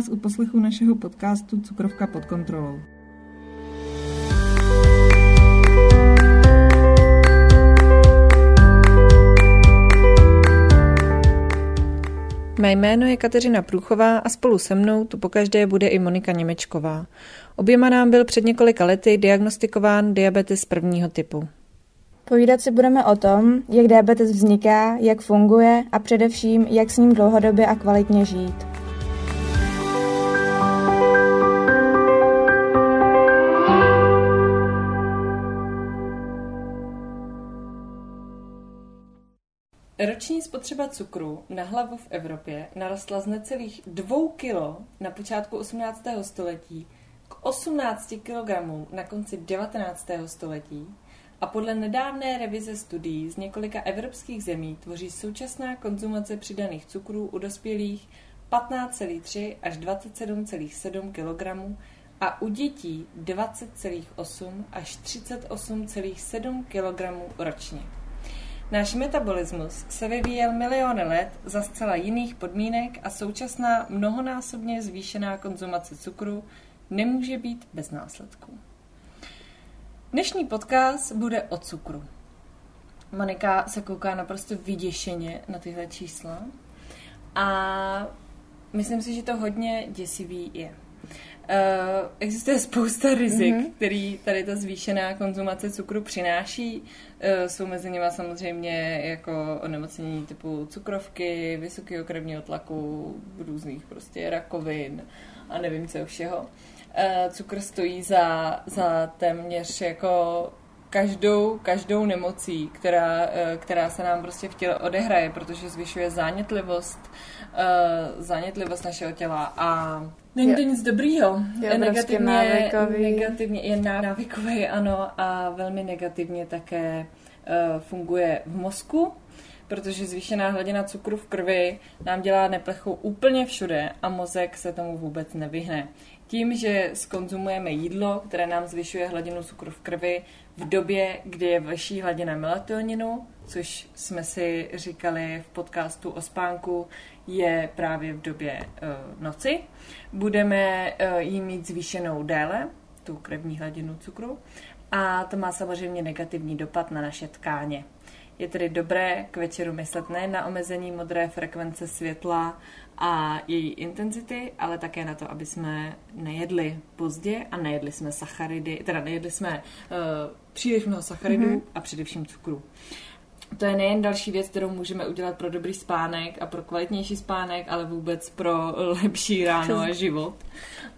vás u poslechu našeho podcastu Cukrovka pod kontrolou. Mé jméno je Kateřina Průchová a spolu se mnou tu pokaždé bude i Monika Němečková. Oběma nám byl před několika lety diagnostikován diabetes prvního typu. Povídat si budeme o tom, jak diabetes vzniká, jak funguje a především, jak s ním dlouhodobě a kvalitně žít. Roční spotřeba cukru na hlavu v Evropě narostla z necelých 2 kg na počátku 18. století k 18 kg na konci 19. století a podle nedávné revize studií z několika evropských zemí tvoří současná konzumace přidaných cukrů u dospělých 15,3 až 27,7 kg a u dětí 20,8 až 38,7 kg ročně. Náš metabolismus se vyvíjel miliony let za zcela jiných podmínek a současná mnohonásobně zvýšená konzumace cukru nemůže být bez následků. Dnešní podcast bude o cukru. Monika se kouká naprosto vyděšeně na tyhle čísla a myslím si, že to hodně děsivý je. Uh, existuje spousta rizik, mm-hmm. který tady ta zvýšená konzumace cukru přináší. Uh, jsou mezi nimi samozřejmě jako onemocnění typu cukrovky, vysokého krevního tlaku, různých prostě rakovin a nevím co všeho. Uh, cukr stojí za, za téměř jako každou, každou nemocí, která, která se nám prostě v těle odehraje, protože zvyšuje zánětlivost, zánětlivost našeho těla a Není to nic dobrýho. Je negativně, návykový. negativně je návykový, ano, a velmi negativně také uh, funguje v mozku, protože zvýšená hladina cukru v krvi nám dělá neplechu úplně všude a mozek se tomu vůbec nevyhne. Tím, že skonzumujeme jídlo, které nám zvyšuje hladinu cukru v krvi v době, kdy je vyšší hladina melatoninu, což jsme si říkali v podcastu o spánku, je právě v době uh, noci. Budeme uh, jí mít zvýšenou déle, tu krevní hladinu cukru, a to má samozřejmě negativní dopad na naše tkáně. Je tedy dobré k večeru myslet ne na omezení modré frekvence světla a její intenzity, ale také na to, aby jsme nejedli pozdě a nejedli jsme sacharidy, teda nejedli jsme uh, příliš mnoho sacharidů mm-hmm. a především cukru to je nejen další věc, kterou můžeme udělat pro dobrý spánek a pro kvalitnější spánek, ale vůbec pro lepší ráno a život.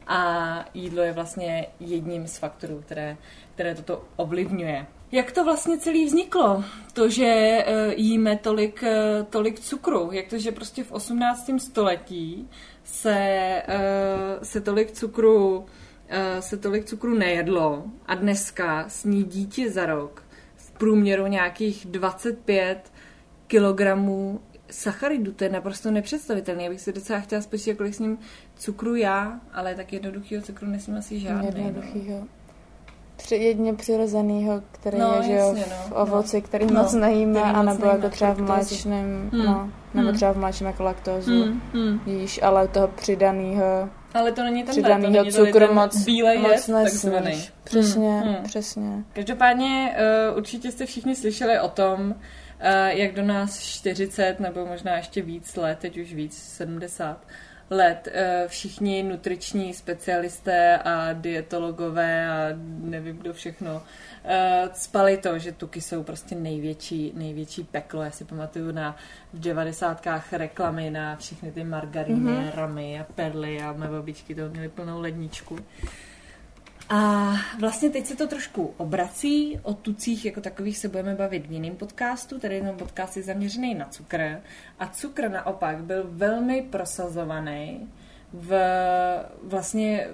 A jídlo je vlastně jedním z faktorů, které, které toto ovlivňuje. Jak to vlastně celý vzniklo? To, že uh, jíme tolik, uh, tolik cukru. Jak to, že prostě v 18. století se, uh, se tolik cukru se tolik cukru nejedlo a dneska sní dítě za rok průměru nějakých 25 kilogramů sacharidů. To je naprosto nepředstavitelné. Já bych si docela chtěla spočítat, kolik s ním cukru já, ale tak jednoduchého cukru nesmím asi žádný. No. Jednoduchýho. No. Při, jedně přirozenýho, který no, je že jasně, no, v ovoci, no. který no, moc nejíme, anebo jako třeba v mléčném, hmm. no, nebo hmm. třeba v mléčném jako laktózu hmm. Jíš, ale toho přidaného ale to není ten přidanýho cukru moc, bílej moc nesníš. Přesně, hmm, hmm. přesně. Každopádně uh, určitě jste všichni slyšeli o tom, uh, jak do nás 40 nebo možná ještě víc let, teď už víc, 70 let, uh, všichni nutriční specialisté a dietologové a nevím kdo všechno uh, spali to, že tuky jsou prostě největší, největší peklo. Já si pamatuju na v devadesátkách reklamy na všechny ty margariny, mm-hmm. ramy a perly a mé babičky to měly plnou ledničku. A vlastně teď se to trošku obrací. O tucích jako takových se budeme bavit v jiném podcastu, tady ten podcast je zaměřený na cukr. A cukr naopak byl velmi prosazovaný v vlastně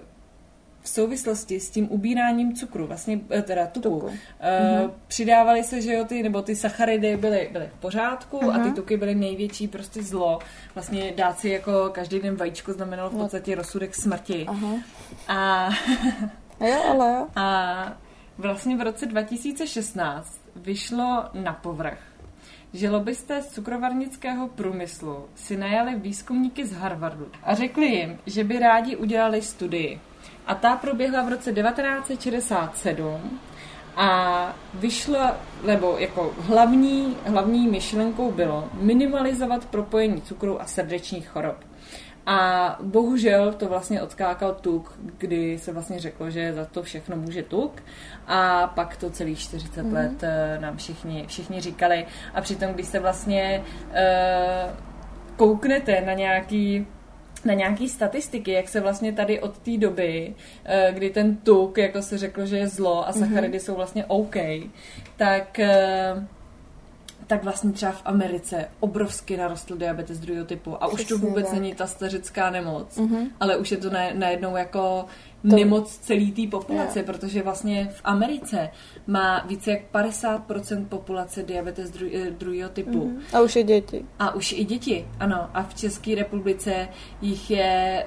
v souvislosti s tím ubíráním cukru, vlastně eh, teda tuku, tuku. Uh, uh-huh. přidávali se, že jo, ty, nebo ty sacharidy byly, byly v pořádku uh-huh. a ty tuky byly největší prostě zlo. Vlastně dát si jako každý den vajíčko znamenalo v no. podstatě rozsudek smrti. Uh-huh. A... jo, ale jo. A vlastně v roce 2016 vyšlo na povrch, že lobbysté z cukrovarnického průmyslu si najali výzkumníky z Harvardu a řekli jim, že by rádi udělali studii. A ta proběhla v roce 1967 a vyšla, nebo jako hlavní, hlavní myšlenkou bylo minimalizovat propojení cukru a srdečních chorob. A bohužel to vlastně odskákal tuk, kdy se vlastně řeklo, že za to všechno může tuk. A pak to celých 40 mm. let uh, nám všichni, všichni říkali. A přitom, když se vlastně uh, kouknete na nějaký na nějaký statistiky, jak se vlastně tady od té doby, uh, kdy ten tuk, jako se řeklo, že je zlo a mhm. sacharidy mm-hmm. jsou vlastně OK, tak tak vlastně třeba v Americe obrovsky narostl diabetes druhého typu. A Přesně už to vůbec tak. není ta stařická nemoc, mm-hmm. ale už je to najednou jako to... nemoc celý té populace, yeah. protože vlastně v Americe má více jak 50% populace diabetes dru- eh, druhého typu. Mm-hmm. A už i děti. A už i děti, ano. A v České republice jich je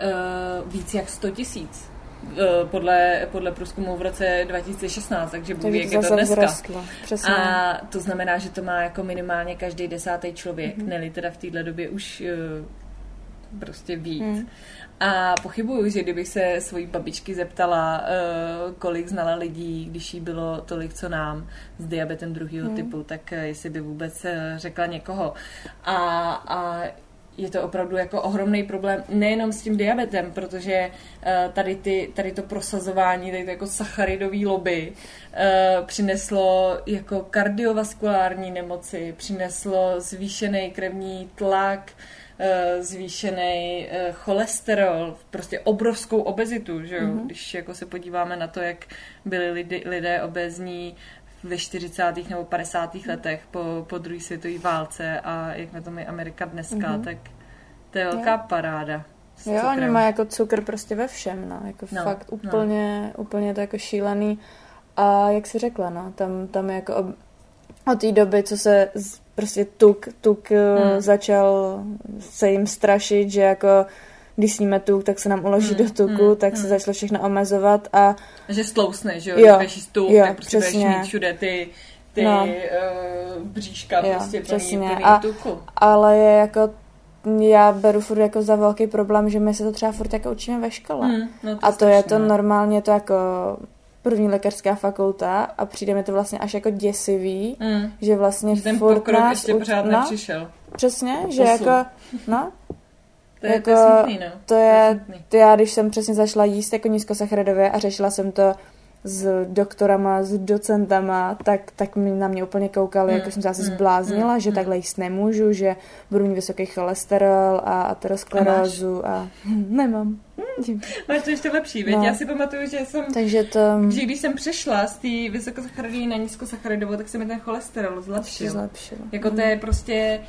uh, víc jak 100 tisíc. Eh, podle, podle průzkumu v roce 2016, takže Bůh jak je to dneska. Přesně. A to znamená, že to má jako minimálně každý desátý člověk, mm-hmm. neli teda v téhle době už uh, prostě víc. Mm. A pochybuju, že kdybych se svojí babičky zeptala, uh, kolik znala lidí, když jí bylo tolik, co nám, s diabetem druhého mm. typu, tak jestli by vůbec řekla někoho. A, a je to opravdu jako ohromný problém nejenom s tím diabetem, protože uh, tady, ty, tady to prosazování, tady to jako sacharidový lobby uh, přineslo jako kardiovaskulární nemoci, přineslo zvýšený krevní tlak, uh, zvýšený cholesterol, prostě obrovskou obezitu, že jo? Mm-hmm. Když jako se podíváme na to, jak byli lidi, lidé obezní ve 40. nebo 50. letech po, po druhé světové válce a jak na tom je Amerika dneska, mm-hmm. tak to je velká jo. paráda. Jo, oni mají jako cukr prostě ve všem, no. Jako no, fakt úplně, no. úplně to jako šílený. A jak jsi řekla, no, tam, tam je jako od té doby, co se prostě tuk, tuk hmm. začal se jim strašit, že jako když sníme tuk, tak se nám uloží hmm, do tuku, hmm, tak hmm. se začalo všechno omezovat a... Že stlousne, že jo? jo když tuk, jo, tak prostě přesně. budeš mít všude ty, ty no. uh, bříška jo, prostě plný, plný a, tuku. Ale je jako já beru furt jako za velký problém, že my se to třeba furt jako učíme ve škole. Hmm, no to a to strašně. je to normálně to jako první lékařská fakulta a přijde mi to vlastně až jako děsivý, mm. že vlastně že ten furt pokrok nás ještě pořád no, nepřišel. Přesně, že Posun. jako, no, to je, jako, to je smutný, no. To je, to já, když jsem přesně zašla jíst jako nízkosacharidově a řešila jsem to s doktorama, s docentama, tak, tak mi na mě úplně koukali, mm. jako jsem se asi mm. zbláznila, mm. že mm. takhle jíst nemůžu, že budu mít vysoký cholesterol a aterosklerózu a, a nemám. Mm. Máš to ještě lepší, no. Já si pamatuju, že jsem, Takže to... že když jsem přešla z té vysokosacharidové na nízkosacharidovou, tak se mi ten cholesterol zlepšil. zlepšil. Jako to je prostě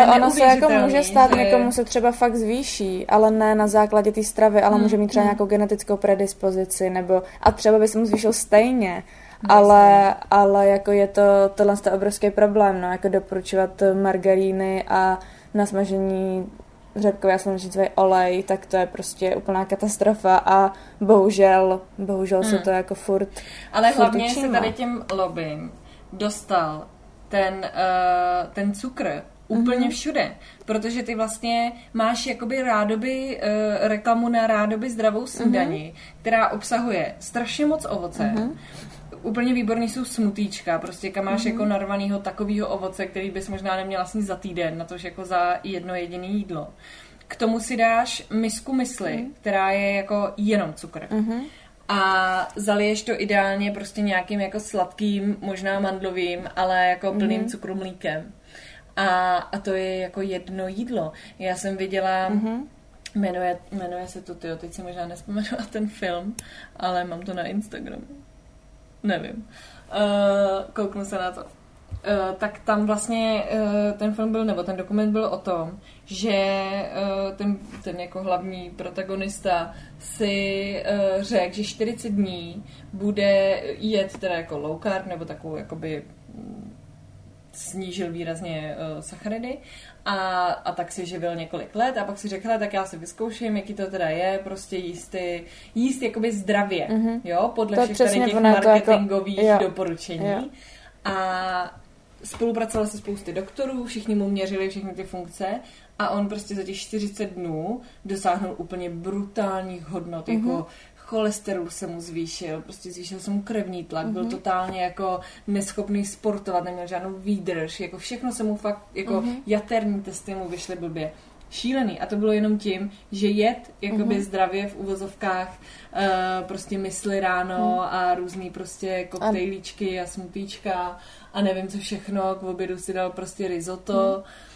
ale ono se jako může stát, že... někomu se třeba fakt zvýší, ale ne na základě té stravy, ale hmm. může mít třeba hmm. nějakou genetickou predispozici, nebo a třeba by se mu zvýšil stejně. Ale, ale jako je to tohle je obrovský problém, no, jako doporučovat margaríny a na smažení řepkový a slunečnicový olej, tak to je prostě úplná katastrofa a bohužel, bohužel hmm. se to jako furt Ale furt hlavně učíme. se tady tím lobbym dostal ten, uh, ten cukr úplně mm-hmm. všude, protože ty vlastně máš jakoby rádoby uh, reklamu na rádoby zdravou snídani, mm-hmm. která obsahuje strašně moc ovoce, mm-hmm. Úplně výborný jsou smutíčka, prostě kam máš mm-hmm. jako narvanýho takového ovoce, který bys možná neměla sníst za týden, na to, že jako za jedno jediné jídlo. K tomu si dáš misku mysli, mm-hmm. která je jako jenom cukr. Mm-hmm. A zaliješ to ideálně prostě nějakým jako sladkým, možná mandlovým, ale jako plným mm-hmm. cukru mlíkem. A, a to je jako jedno jídlo. Já jsem viděla, mm-hmm. jmenuje, jmenuje se to, tyjo, teď si možná nespomenu na ten film, ale mám to na Instagramu. Nevím. Uh, kouknu se na to. Uh, tak tam vlastně uh, ten film byl, nebo ten dokument byl o tom, že uh, ten, ten jako hlavní protagonista si uh, řekl, že 40 dní bude jet teda jako low carb, nebo takovou jakoby snížil výrazně uh, sacharidy a, a tak si živil několik let a pak si řekl, tak já si vyzkouším, jaký to teda je, prostě jíst, jíst jakoby zdravě, mm-hmm. jo, podle všech tady těch jako- marketingových jako, doporučení. Jo. A spolupracoval se spousty doktorů, všichni mu měřili všechny ty funkce a on prostě za těch 40 dnů dosáhnul úplně brutálních hodnot, mm-hmm. jako cholesterol se mu zvýšil, prostě zvýšil se mu krevní tlak, mm-hmm. byl mhm. totálně jako neschopný sportovat, neměl žádnou výdrž, jako všechno se mu fakt, jako mm-hmm. jaterní testy mu vyšly blbě. Šílený. A to bylo jenom tím, že jed jakoby mm-hmm. zdravě v uvozovkách uh, prostě mysli ráno mm. a různý prostě koktejlíčky a smutíčka a nevím co všechno, k obědu si dal prostě risotto. Mm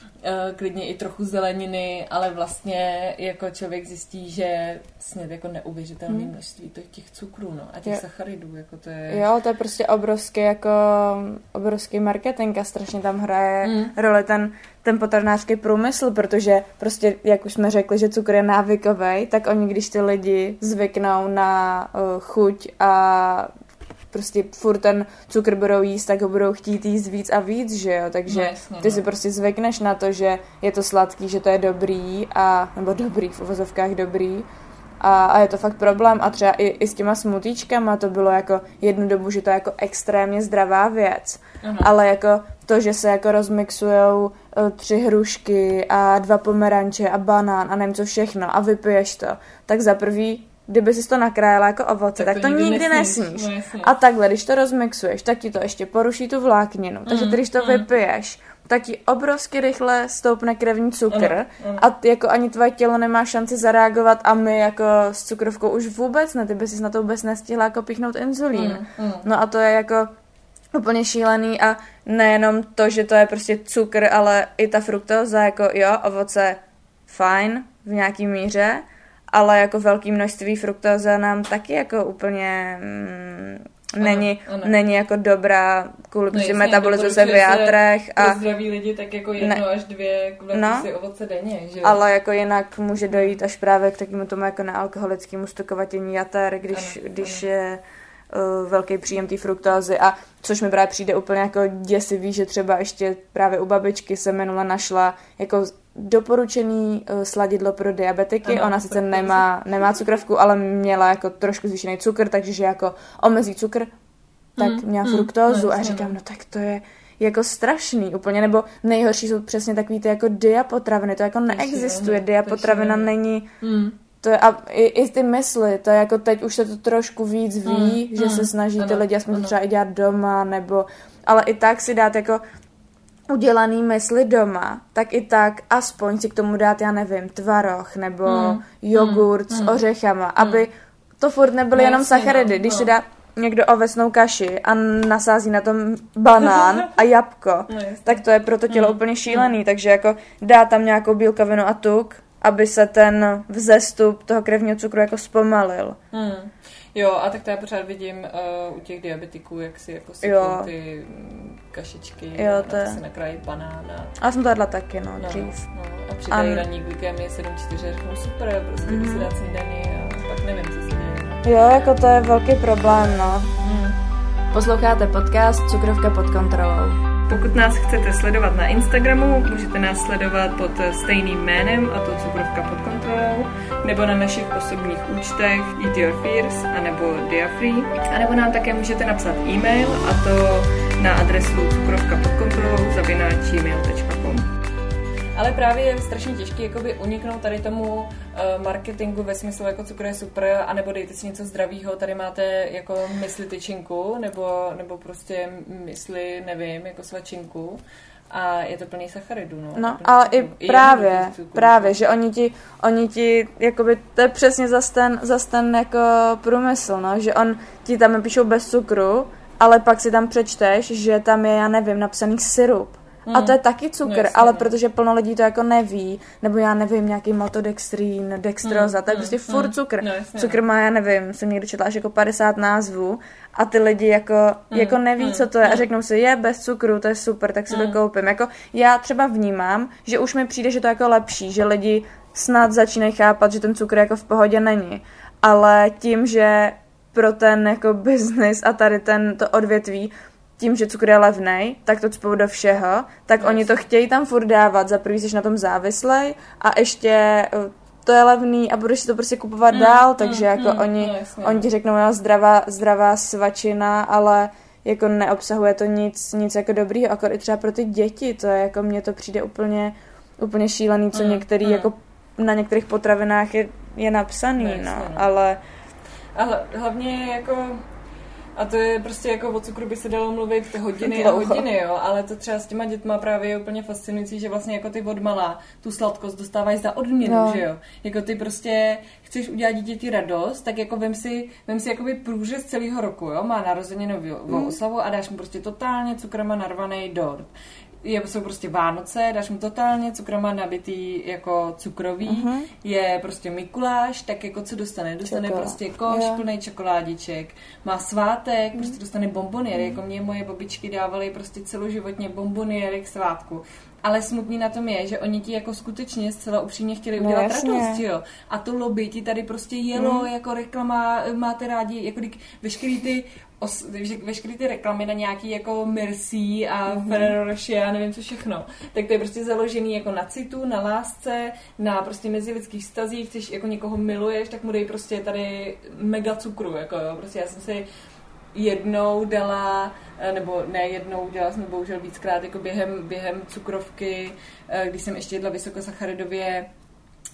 klidně i trochu zeleniny, ale vlastně jako člověk zjistí, že sněd jako neuvěřitelné hmm. množství těch cukrů no, a těch jo. sacharidů. Jako to je... Jo, to je prostě obrovský jako obrovský marketing a strašně tam hraje hmm. roli ten, ten potravinářský průmysl, protože prostě, jak už jsme řekli, že cukr je návykový, tak oni, když ty lidi zvyknou na uh, chuť a prostě furt ten cukr budou jíst, tak ho budou chtít jíst víc a víc, že jo, takže no, jasně, ty no. si prostě zvykneš na to, že je to sladký, že to je dobrý a, nebo dobrý, v uvozovkách dobrý a, a je to fakt problém a třeba i, i s těma smutíčkama to bylo jako jednu dobu, že to je jako extrémně zdravá věc, Aha. ale jako to, že se jako rozmixujou uh, tři hrušky a dva pomeranče a banán a nevím co všechno a vypiješ to, tak za prvý kdyby si to nakrájela jako ovoce, tak, tak to, to nikdy nesníš. nesníš. No, a takhle, když to rozmixuješ, tak ti to ještě poruší tu vlákninu. Takže mm, když to mm. vypiješ, tak ti obrovsky rychle stoupne krevní cukr ano, ano. a jako ani tvoje tělo nemá šanci zareagovat a my jako s cukrovkou už vůbec ne, ty by si na to vůbec nestihla jako pichnout inzulín. Mm, mm. No a to je jako úplně šílený a nejenom to, že to je prostě cukr, ale i ta fruktóza, jako jo, ovoce fajn v nějaký míře, ale jako velké množství fruktóza nám taky jako úplně mm, není, ano, ano. není jako dobrá kvůli no, metabolizuje se v játrech. A zdraví lidi tak jako jedno ne, až dvě no, si ovoce denně. Že? Ale jako jinak může dojít až právě k takému tomu jako nealkoholickému stokovatění jater, když, ano, když ano. je uh, velký příjem té fruktózy a což mi právě přijde úplně jako děsivý, že třeba ještě právě u babičky se minule našla jako doporučený uh, sladidlo pro diabetiky. Ano, Ona sice nemá, nemá cukrovku, ale měla jako trošku zvýšený cukr, takže že jako omezí cukr, tak mm, měla mm, fruktózu. a říkám, no tak to je jako strašný úplně, nebo nejhorší jsou přesně takový ty jako diapotraviny, to jako neexistuje, diapotravina není, mm. to je, a i, i ty mysli, to je jako teď už se to trošku víc ví, mm, že mm, se snaží ano, ty lidi aspoň třeba i dělat doma, nebo, ale i tak si dát jako udělaný mysli doma, tak i tak aspoň si k tomu dát, já nevím, tvaroh nebo mm. jogurt mm. s hmm. ořechama, mm. aby to furt nebyly no, jenom sacharidy. No, Když no. si dá někdo ovesnou kaši a nasází na tom banán a jabko, no, tak to je pro to tělo mm. úplně šílený, mm. takže jako dá tam nějakou bílkovinu a tuk, aby se ten vzestup toho krevního cukru jako zpomalil. Mm. Jo, a tak to já pořád vidím uh, u těch diabetiků, jak si jako si ty mm, kašičky jo, to je... si nakrájí banán. A... a jsem to jedla taky, no, no dřív. No, a přidají um... ranní glykemie 7-4, řeknu super, prostě mm. si dát snídaní a pak nevím, co se děje. Jo, jako to je velký problém, no. Mm. Posloucháte podcast Cukrovka pod kontrolou. Pokud nás chcete sledovat na Instagramu, můžete nás sledovat pod stejným jménem, a to Cukrovka pod kontrolou, nebo na našich osobních účtech Eat Your Fears, anebo Diafree. A nebo nám také můžete napsat e-mail, a to na adresu cukrovka pod kontrolou zavináč.gmail.com. Ale právě je strašně těžké jakoby uniknout tady tomu uh, marketingu ve smyslu jako cukr je super, anebo dejte si něco zdravého, tady máte jako mysli tyčinku, nebo, nebo prostě mysli, nevím, jako svačinku a je to plný sacharidů, no. No, ale i, i právě, právě, že oni ti, oni ti, jakoby, to je přesně zas ten, zas ten jako průmysl, no, že on ti tam píšou bez cukru, ale pak si tam přečteš, že tam je, já nevím, napsaný syrup. Mm. A to je taky cukr, no, jasně, ale no. protože plno lidí to jako neví, nebo já nevím, nějaký maltodextrin, dextroza, mm. to je mm. prostě furt mm. cukr. No, jasně, cukr má, já nevím, jsem někdy četla až jako 50 názvů a ty lidi jako, mm. jako neví, mm. co to je a mm. řeknou si, je bez cukru, to je super, tak si mm. to koupím. Jako já třeba vnímám, že už mi přijde, že to je jako lepší, že lidi snad začínají chápat, že ten cukr jako v pohodě není. Ale tím, že pro ten jako biznis a tady ten to odvětví tím, že cukr je levný, tak to cpou do všeho, tak yes. oni to chtějí tam furt dávat, za prvý jsi na tom závislej a ještě eh, to je levný a budeš si to prostě kupovat mm, dál, takže mm, jako mm, oni, no, oni ti řeknou, jo, zdravá, zdravá svačina, ale jako neobsahuje to nic, nic jako dobrýho, jako i třeba pro ty děti, to je jako mně to přijde úplně, úplně šílený, co mm, některý mm. jako na některých potravinách je, je napsaný, no, no, no. ale... Ale hlavně jako a to je prostě jako o cukru by se dalo mluvit hodiny a hodiny, jo, ale to třeba s těma dětma právě je úplně fascinující, že vlastně jako ty odmala tu sladkost dostávají za odměnu, no. že jo. Jako ty prostě chceš udělat dítěti radost, tak jako vem si, vem si jakoby průřez celého roku, jo, má narozeninovou mm. oslavu a dáš mu prostě totálně cukrama narvaný dort je, jsou prostě Vánoce, dáš mu totálně cukrama nabitý jako cukrový, uh-huh. je prostě Mikuláš, tak jako co dostane? Dostane Čokolád. prostě koš yeah. plný čokoládiček, má svátek, uh-huh. prostě dostane bomboniery, uh-huh. jako mě moje babičky dávaly prostě celoživotně bomboniery k svátku. Ale smutný na tom je, že oni ti jako skutečně zcela upřímně chtěli no, udělat no, radost, jo. A to lobby ti tady prostě jelo mm. jako reklama, máte rádi, jako veškerý ty os, veškeré ty reklamy na nějaký jako Merci a mm-hmm. Ferrero Rocher a nevím co všechno, tak to je prostě založený jako na citu, na lásce, na prostě mezilidských vztazích, chceš jako někoho miluješ, tak mu dej prostě tady mega cukru, jako jo, prostě já jsem si jednou dala, eh, nebo ne jednou, dělala jsem bohužel víckrát, jako během, během cukrovky, eh, když jsem ještě jedla vysokosacharidově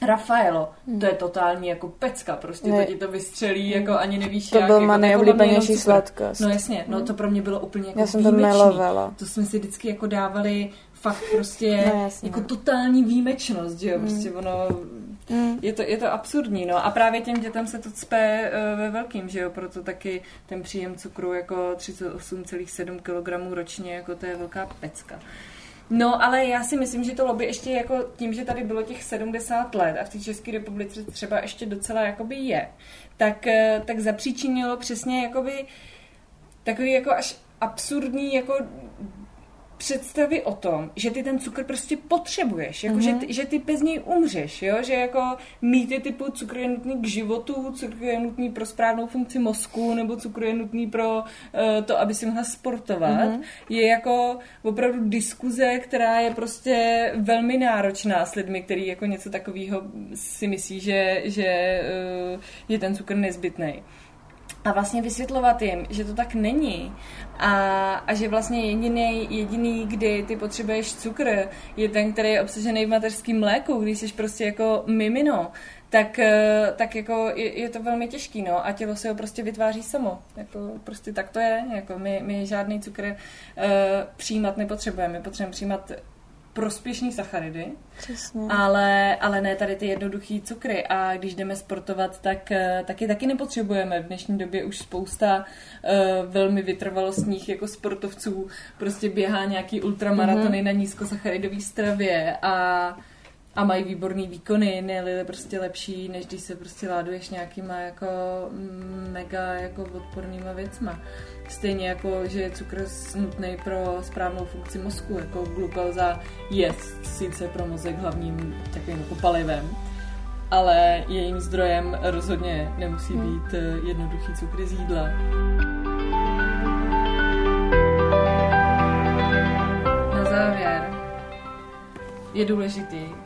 Rafaelo, hmm. to je totální jako pecka, prostě ne. to ti to vystřelí, jako ani nevíš to jak. To byl má nejoblíbenější sladkost. No jasně, no to pro mě bylo úplně jako Já jsem výjimečný. to milovala. To jsme si vždycky jako dávali fakt prostě no, jako totální výjimečnost, že jo, hmm. prostě ono, mm. je, to, je to absurdní, no a právě těm dětem se to cpe uh, ve velkým, že jo, proto taky ten příjem cukru jako 38,7 kg ročně, jako to je velká pecka. No, ale já si myslím, že to lobby ještě jako tím, že tady bylo těch 70 let a v té České republice třeba ještě docela jakoby je, tak, eh, tak zapříčinilo přesně jakoby takový jako až absurdní jako představy o tom, že ty ten cukr prostě potřebuješ, jako mm-hmm. že, ty, že ty bez něj umřeš, jo? že jako mít typu cukr je nutný k životu, cukr je nutný pro správnou funkci mozku, nebo cukr je nutný pro uh, to, aby si mohla sportovat, mm-hmm. je jako opravdu diskuze, která je prostě velmi náročná s lidmi, který jako něco takového si myslí, že, že uh, je ten cukr nezbytný a vlastně vysvětlovat jim, že to tak není a, a že vlastně jediný, jediný, kdy ty potřebuješ cukr, je ten, který je obsažený v mateřském mléku, když jsi prostě jako mimino, tak, eh, tak jako je, je to velmi těžký, no, a tělo se ho prostě vytváří samo. Jako prostě tak to je, jako my, my žádný cukr uh, přijímat nepotřebujeme, my potřebujeme přijímat prospěšný sacharidy, Přesně. Ale, ale ne tady ty jednoduchý cukry. A když jdeme sportovat, tak eh, taky taky nepotřebujeme. V dnešní době už spousta uh, velmi vytrvalostních jako sportovců prostě běhá nějaký ultramaratony mm-hmm. na nízkosacharidové stravě a a mají výborný výkony, ne prostě lepší, než když se prostě láduješ nějakýma jako mega jako odpornýma věcma. Stejně jako, že je cukr nutný pro správnou funkci mozku, jako glukóza je sice pro mozek hlavním takovým jako palivem, ale jejím zdrojem rozhodně nemusí hmm. být eh, jednoduchý cukry z jídla. Na závěr je důležitý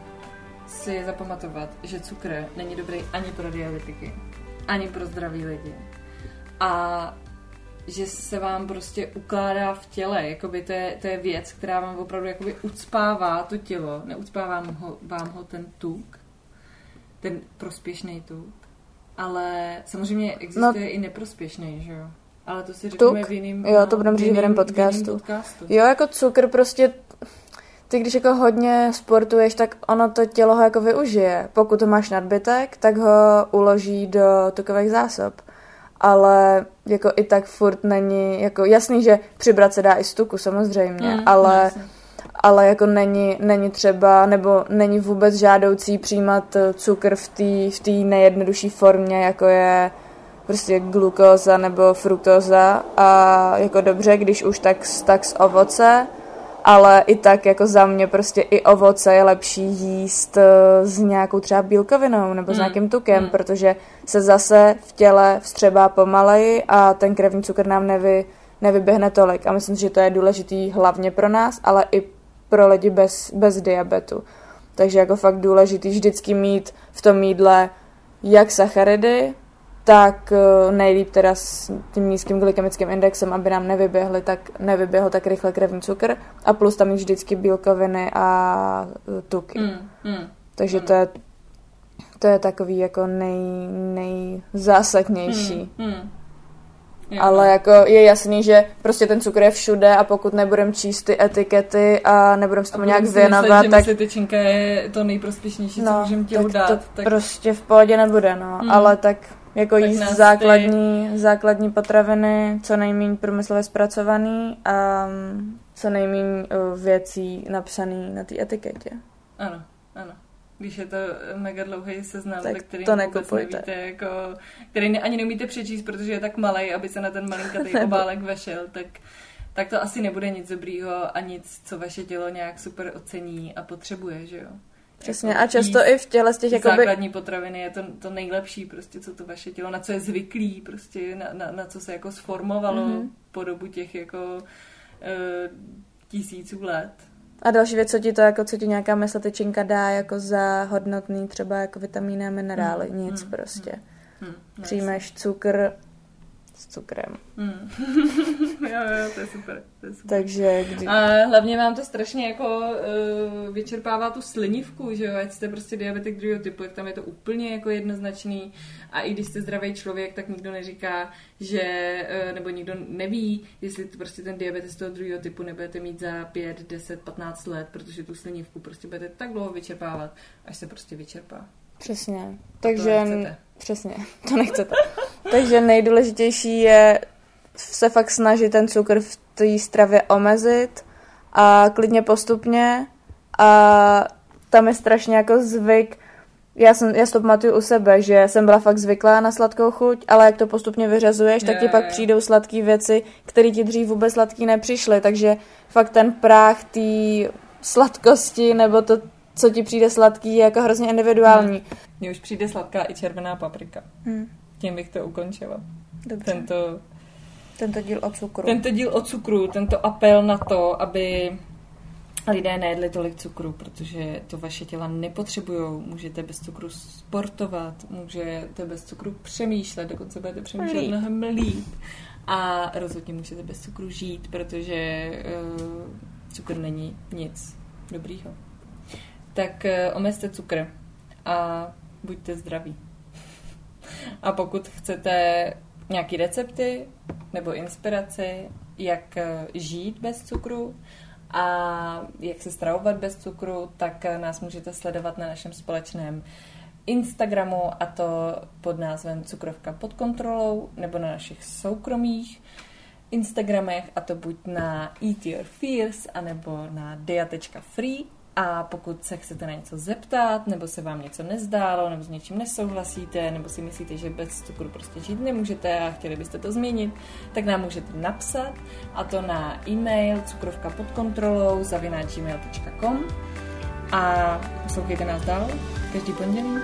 si zapamatovat, že cukr není dobrý ani pro diabetiky, ani pro zdraví lidi. A že se vám prostě ukládá v těle, jakoby to je, to je věc, která vám opravdu jakoby ucpává to tělo, neucpává vám ho, vám ho ten tuk, ten prospěšný tuk, ale samozřejmě existuje no, i neprospěšný, že jo? Ale to si řekneme v jiným, jo, to budeme říct v jiném podcastu. podcastu. Jo, jako cukr prostě ty když jako hodně sportuješ, tak ono to tělo ho jako využije. Pokud máš nadbytek, tak ho uloží do tukových zásob. Ale jako i tak furt není, jako jasný, že přibrat se dá i z tuku samozřejmě, mm, ale, ale jako není, není třeba, nebo není vůbec žádoucí přijímat cukr v té v tý nejjednodušší formě, jako je prostě glukóza nebo fruktóza a jako dobře, když už tak, tak z ovoce, ale i tak jako za mě prostě i ovoce je lepší jíst eh, s nějakou třeba bílkovinou nebo s hmm. nějakým tukem, mm. protože se zase v těle vstřebá pomaleji a ten krevní cukr nám nevy, nevyběhne tolik. A myslím, že to je důležitý hlavně pro nás, ale i pro lidi bez, bez diabetu. Takže jako fakt důležitý vždycky mít v tom jídle jak sacharidy, tak eh, nejlíp teda s tím nízkým glykemickým indexem, aby nám nevyběhly tak, nevyběhl tak rychle krevní cukr a plus tam mít vždycky bílkoviny a eh, tuky. Mm, mm, Takže mm. to je to je takový jako nej, nejzásadnější. Mm, mm. Ale jako je jasný, že prostě ten cukr je všude a pokud nebudeme číst ty etikety a nebudeme se tomu nějak věnovat, tak... Myslet, tyčinka je to nejprospěšnější, no, co můžeme tělu dát. To tak... prostě v pohodě nebude, no. Hmm. Ale tak jako tak jíst základní, ty... základní potraviny, co nejméně průmyslově zpracovaný a mm, co nejméně uh, věcí napsaný na té etiketě. Ano, ano když je to mega dlouhý seznam, tak, který to vůbec nevíte, jako, který ne, ani neumíte přečíst, protože je tak malý, aby se na ten malinkatý obálek vešel, tak, tak to asi nebude nic dobrýho a nic, co vaše tělo nějak super ocení a potřebuje, že jo? Přesně jako a často i v těle z těch jakoby... Základní potraviny je to, to nejlepší, prostě co to vaše tělo, na co je zvyklý, prostě na, na, na co se jako sformovalo mm-hmm. po dobu těch jako e, tisíců let. A další věc, co ti to, jako co ti nějaká tyčinka dá jako za hodnotný třeba jako vitamíny a minerály, hmm. nic hmm. prostě. Hmm. Přijmeš cukr, s cukrem. Mm. jo, jo, to je super. To je super. Takže kdy... A hlavně vám to strašně jako uh, vyčerpává tu slinivku, že jo, ať jste prostě diabetik druhého typu, jak tam je to úplně jako jednoznačný a i když jste zdravý člověk, tak nikdo neříká, že, uh, nebo nikdo neví, jestli to prostě ten diabetes toho druhého typu nebudete mít za 5, 10, 15 let, protože tu slinivku prostě budete tak dlouho vyčerpávat, až se prostě vyčerpá. Přesně. Takže to přesně, to nechcete. Takže nejdůležitější je se fakt snažit ten cukr v té stravě omezit a klidně postupně. A tam je strašně jako zvyk, já, jsem, já to pamatuju u sebe, že jsem byla fakt zvyklá na sladkou chuť, ale jak to postupně vyřazuješ, tak ti pak přijdou sladké věci, které ti dřív vůbec sladký nepřišly, takže fakt ten práh té sladkosti nebo to co ti přijde sladký, je jako hrozně individuální. Hmm. Mně už přijde sladká i červená paprika. Hmm. Tím bych to ukončila. Dobře. Tento, tento díl o cukru. Tento díl o cukru, tento apel na to, aby lidé nejedli tolik cukru, protože to vaše těla nepotřebují. Můžete bez cukru sportovat, můžete bez cukru přemýšlet, dokonce budete přemýšlet líp. mnohem líp. A rozhodně můžete bez cukru žít, protože uh, cukr není nic dobrýho tak eh, omezte cukr a buďte zdraví. A pokud chcete nějaké recepty nebo inspiraci, jak eh, žít bez cukru a jak se stravovat bez cukru, tak eh, nás můžete sledovat na našem společném Instagramu a to pod názvem Cukrovka pod kontrolou nebo na našich soukromých Instagramech a to buď na Eat Your Fears anebo na dia.free a pokud se chcete na něco zeptat, nebo se vám něco nezdálo, nebo s něčím nesouhlasíte, nebo si myslíte, že bez cukru prostě žít nemůžete a chtěli byste to změnit, tak nám můžete napsat a to na e-mail cukrovka pod kontrolou a poslouchejte nás dál každý pondělí.